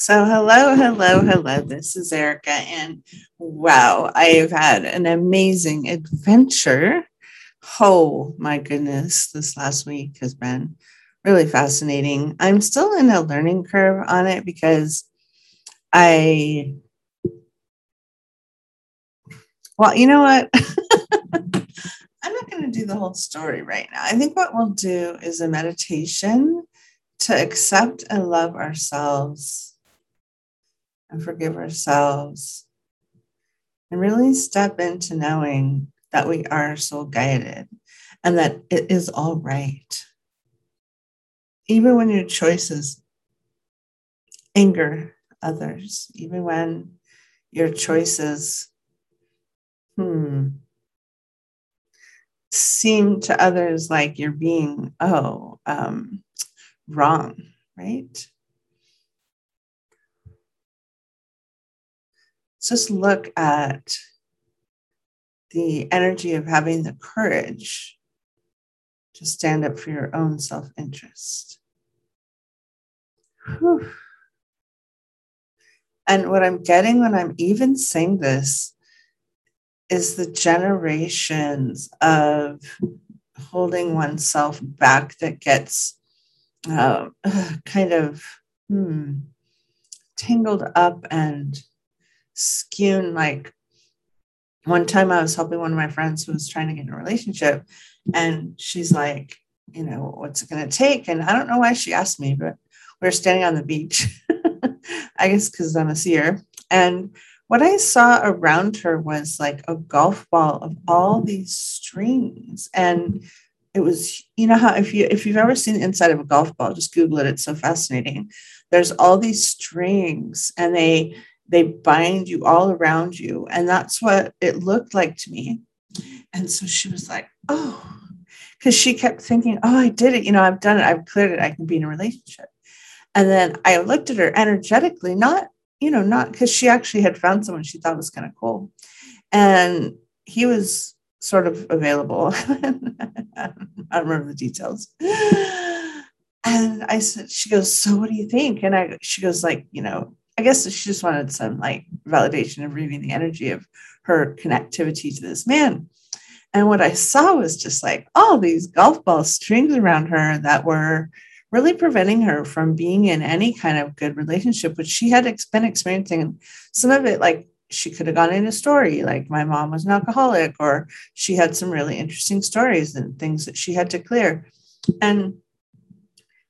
So, hello, hello, hello. This is Erica, and wow, I have had an amazing adventure. Oh my goodness, this last week has been really fascinating. I'm still in a learning curve on it because I, well, you know what? I'm not going to do the whole story right now. I think what we'll do is a meditation to accept and love ourselves and forgive ourselves and really step into knowing that we are soul guided and that it is all right. Even when your choices anger others, even when your choices, hmm, seem to others like you're being, oh, um, wrong, right? Just look at the energy of having the courage to stand up for your own self interest. And what I'm getting when I'm even saying this is the generations of holding oneself back that gets uh, kind of hmm, tangled up and skewed. Like one time I was helping one of my friends who was trying to get in a relationship, and she's like, you know, what's it going to take? And I don't know why she asked me, but we are standing on the beach, I guess because I'm a seer. And what I saw around her was like a golf ball of all these strings. And it was you know how if you if you've ever seen the inside of a golf ball just google it it's so fascinating there's all these strings and they they bind you all around you. And that's what it looked like to me. And so she was like oh because she kept thinking oh i did it. You know i've done it. I've cleared it. I can be in a relationship. And then i looked at her energetically not you know not because she actually had found someone she thought was kind of cool. And he was sort of available. I don't remember the details. And I said, she goes, so what do you think? And I, she goes like, you know, I guess she just wanted some like validation of reading the energy of her connectivity to this man. And what I saw was just like all these golf ball strings around her that were really preventing her from being in any kind of good relationship, which she had been experiencing. Some of it, like she could have gone in a story like my mom was an alcoholic or she had some really interesting stories and things that she had to clear and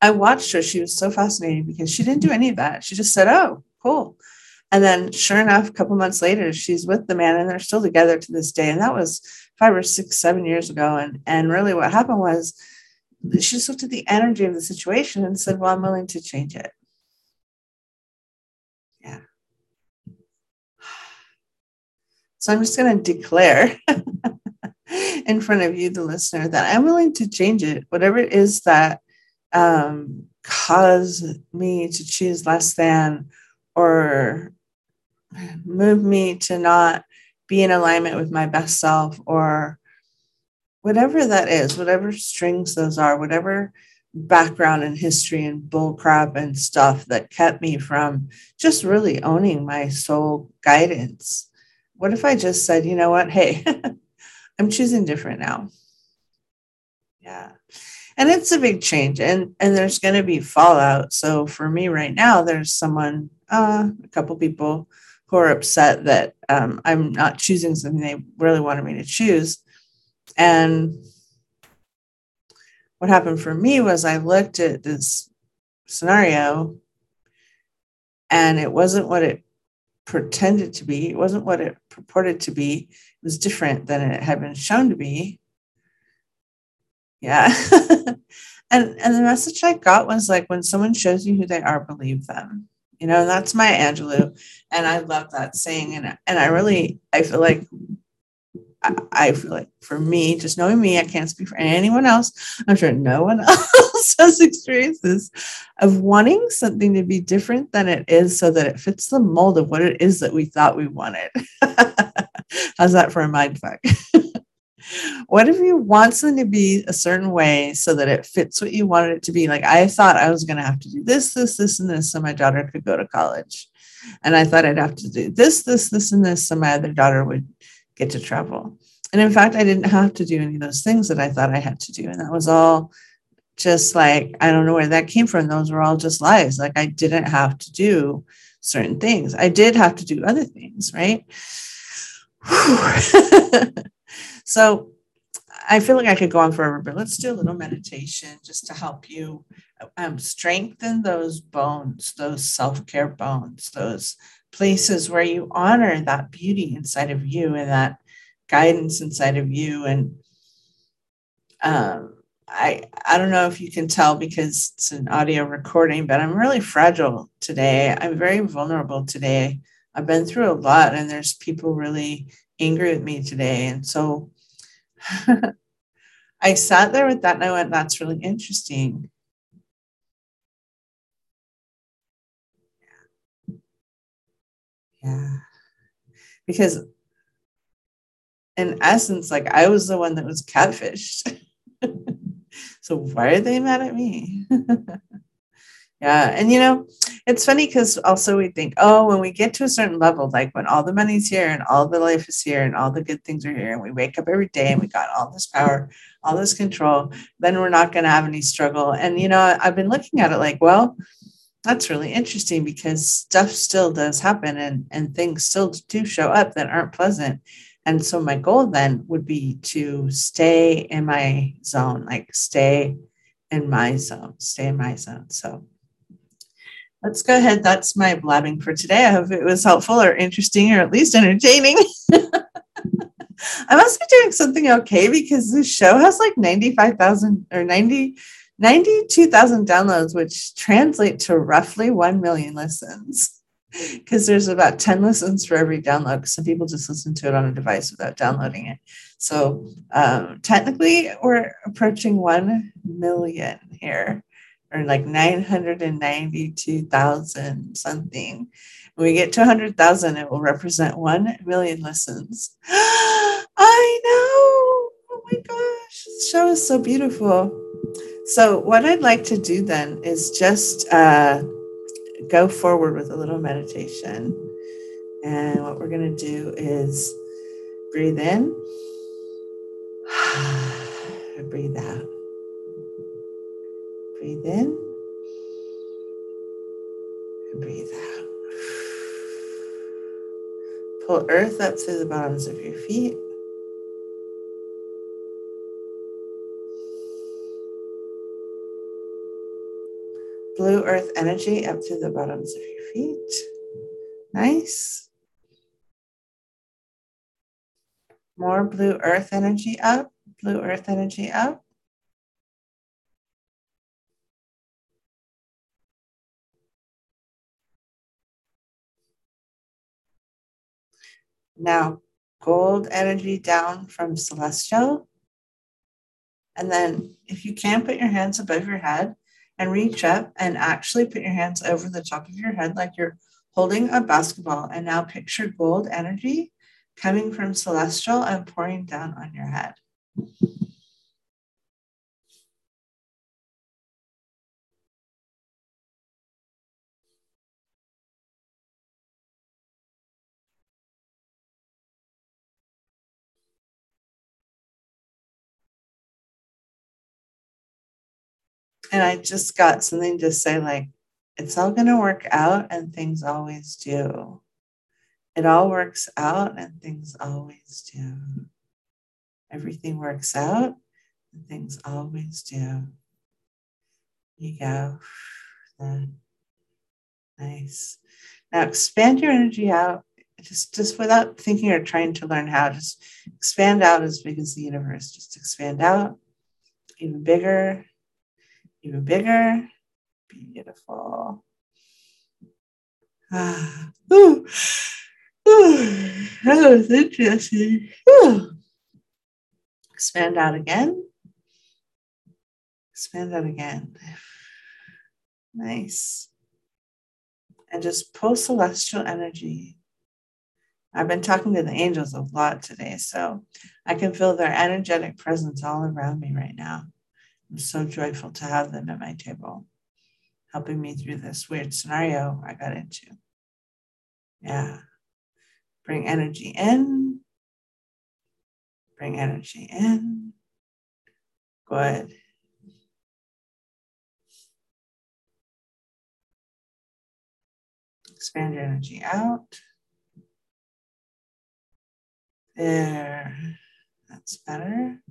i watched her she was so fascinating because she didn't do any of that she just said oh cool. And then sure enough a couple months later she's with the man and they're still together to this day. And that was five or six seven years ago. And and really what happened was she just looked at the energy of the situation and said well i'm willing to change it. Yeah. So I'm just going to declare in front of you, the listener, that I'm willing to change it, whatever it is that um, caused me to choose less than or move me to not be in alignment with my best self or whatever that is, whatever strings those are, whatever background and history and bullcrap and stuff that kept me from just really owning my soul guidance what if I just said, you know what? Hey, I'm choosing different now. Yeah. And it's a big change and and there's going to be fallout. So for me right now there's someone uh, a couple people who are upset that um, I'm not choosing something they really wanted me to choose. And what happened for me was I looked at this scenario and it wasn't what it pretended to be. It wasn't what it purported to be. It was different than it had been shown to be. Yeah. and and the message I got was like when someone shows you who they are, believe them. You know, that's Maya Angelou. And I love that saying. And and I really I feel like I, feel like for me, just knowing me, I can't speak for anyone else. I'm sure no one else has experiences of wanting something to be different than it is so that it fits the mold of what it is that we thought we wanted. How's that for a mind fuck? What if you want something to be a certain way so that it fits what you wanted it to be? Like I thought I was going to have to do this, this, this, and this so my daughter could go to college. And I thought I'd have to do this, this, this, and this so my other daughter would get to travel. And in fact, I didn't have to do any of those things that I thought I had to do. And that was all just like, I don't know where that came from. Those were all just lies. Like I didn't have to do certain things. I did have to do other things, right? so I feel like I could go on forever, but let's do a little meditation just to help you um, strengthen those bones, those self care bones, those places where you honor that beauty inside of you and that guidance inside of you. And um, I I don't know if you can tell because it's an audio recording, but I'm really fragile today. I'm very vulnerable today. I've been through a lot, and there's people really angry with me today, and so I sat there with that, and I went, "That's really interesting." Yeah, because in essence, like I was the one that was catfished. So why are they mad at me? yeah. And you know, it's funny because also we think, oh, when we get to a certain level, like when all the money's here and all the life is here and all the good things are here, and we wake up every day and we got all this power, all this control, then we're not going to have any struggle. And you know, I've been looking at it like, well, that's really interesting because stuff still does happen and, and things still do show up that aren't pleasant. And so my goal then would be to stay in my zone, like stay in my zone, stay in my zone. So let's go ahead. That's my blabbing for today. I hope it was helpful or interesting or at least entertaining. I must be doing something okay because this show has like 95,000 or 90, 92,000 downloads, which translate to roughly 1 million listens because there's about 10 listens for every download. Some people just listen to it on a device without downloading it. So um, technically, we're approaching 1 million here, or like 992,000 something. When we get to 100,000, it will represent 1 million listens. I know. Oh my gosh. This show is so beautiful. So, what I'd like to do then is just. Uh, go forward with a little meditation. And what we're going to do is breathe in breathe out. Breathe in and breathe out. Pull earth up through the bottoms of your feet. blue earth energy up to the bottoms of your feet. Nice. More blue earth energy up, blue earth energy up. Now, gold energy down from celestial. And then, if you can, put your hands above your head and reach up and actually put your hands over the top of your head like you're holding a basketball. And now picture gold energy coming from celestial and pouring down on your head. And I just got something to say like, it's all going to work out and things always do. It all works out and things always do. Everything works out and things always do. You go. Nice. Now expand your energy out just just without thinking or trying to learn how just expand out as big as the universe just expand out even bigger even bigger. Beautiful. Ah, ooh, ooh, that was interesting. Ooh. Expand out again. Expand out again. Nice. And just pull celestial energy I've been talking to the angels a lot today, so I can feel their energetic presence all around me right now. I'm so joyful to have them at my table, helping me through this weird scenario I got into. Yeah. Bring energy in. Bring energy in. Good. Expand your energy out. There. That's better.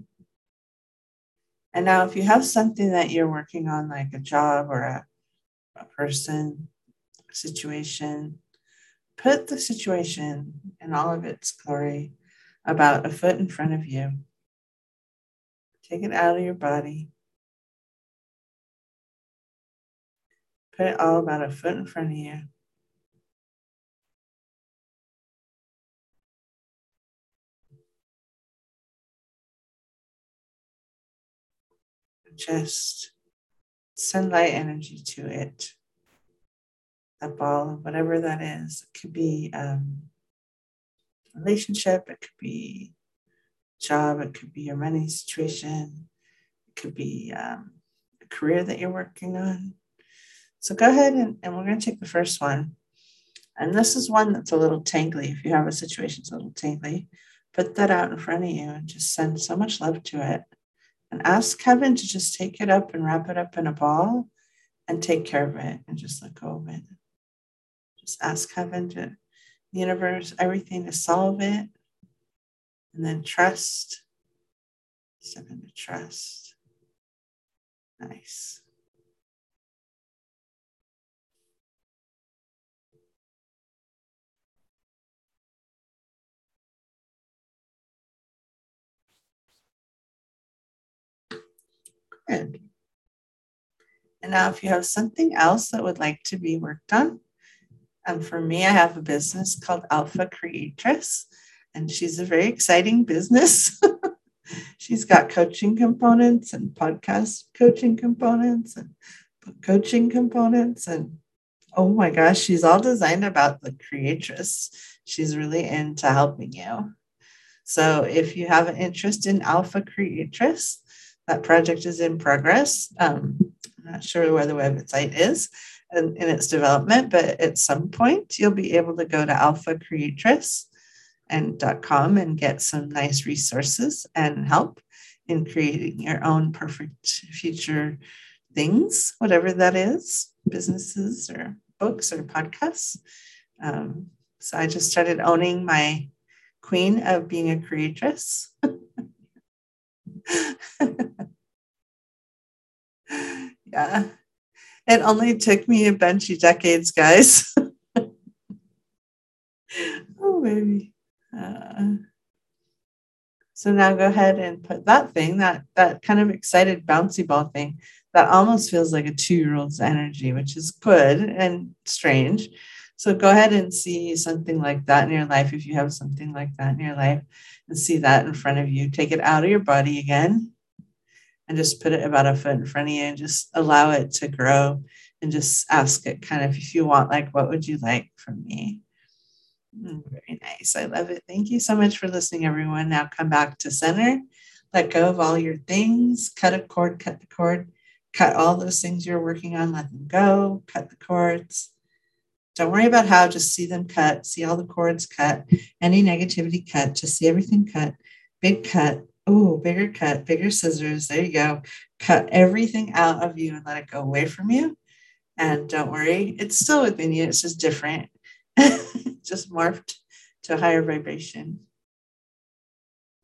And now, if you have something that you're working on, like a job or a, a person, situation, put the situation in all of its glory about a foot in front of you. Take it out of your body. Put it all about a foot in front of you. Just send light energy to it. That ball, whatever that is. It could be um, relationship, it could be job, it could be your money situation, it could be um, a career that you're working on. So go ahead and, and we're going to take the first one. And this is one that's a little tangly. If you have a situation that's a little tangly, put that out in front of you and just send so much love to it and ask Kevin to just take it up and wrap it up in a ball and take care of it and just let go of it. Just ask Kevin to, the universe, everything to solve it. And then trust. Step into trust. Nice. And now, if you have something else that would like to be worked on, um, for me, I have a business called Alpha Creatress, and she's a very exciting business. she's got coaching components and podcast coaching components and coaching components. And oh my gosh, she's all designed about the creatress. She's really into helping you. So if you have an interest in Alpha Creatress, that project is in progress. Um, I'm not sure where the website is in, in, its development, but at some point you'll be able to go to Alpha Creatress and .com and get some nice resources and help in creating your own perfect future things, whatever that is, businesses or books or podcasts. Um, so I just started owning my queen of being a creatress. yeah. It only took me a bunch of decades, guys. oh, baby. Uh, so now go ahead and put that thing, that that kind of excited bouncy ball thing, that almost feels like a two-year-old's energy, which is good and strange. So go ahead and see something like that in your life if you have something like that in your life and see that in front of you. Take it out of your body again and just put it about a foot in front of you and just allow it to grow and just ask it kind of if you want, like, what would you like from me? Mm, very nice. I love it. Thank you so much for listening, everyone. Now come back to center. Let go of all your things. Cut a cord, cut the cord, cut all those things you're working on, let them go, cut the cords. Don't worry about how, just see them cut, see all the cords cut, any negativity cut, just see everything cut, big cut, Oh, bigger cut, bigger scissors. There you go. Cut everything out of you and let it go away from you. And don't worry, it's still within you. It's just different, just morphed to a higher vibration.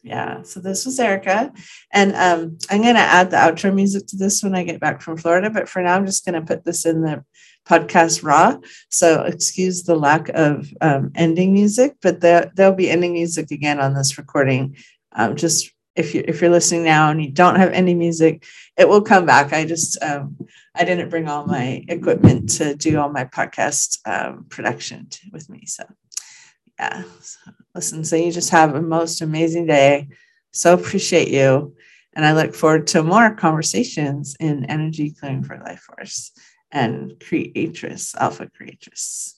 Yeah, so this was Erica. And um, I'm going to add the outro music to this when I get back from Florida. But for now, I'm just going to put this in the podcast raw. So excuse the lack of um, ending music, but there, there'll be ending music again on this recording. Um, just if you if you're listening now and you don't have any music, it will come back. I just um, I didn't bring all my equipment to do all my podcast um, production to, with me. So yeah, so, listen. So you just have a most amazing day. So appreciate you, and I look forward to more conversations in energy clearing for life force and creatress alpha creatress.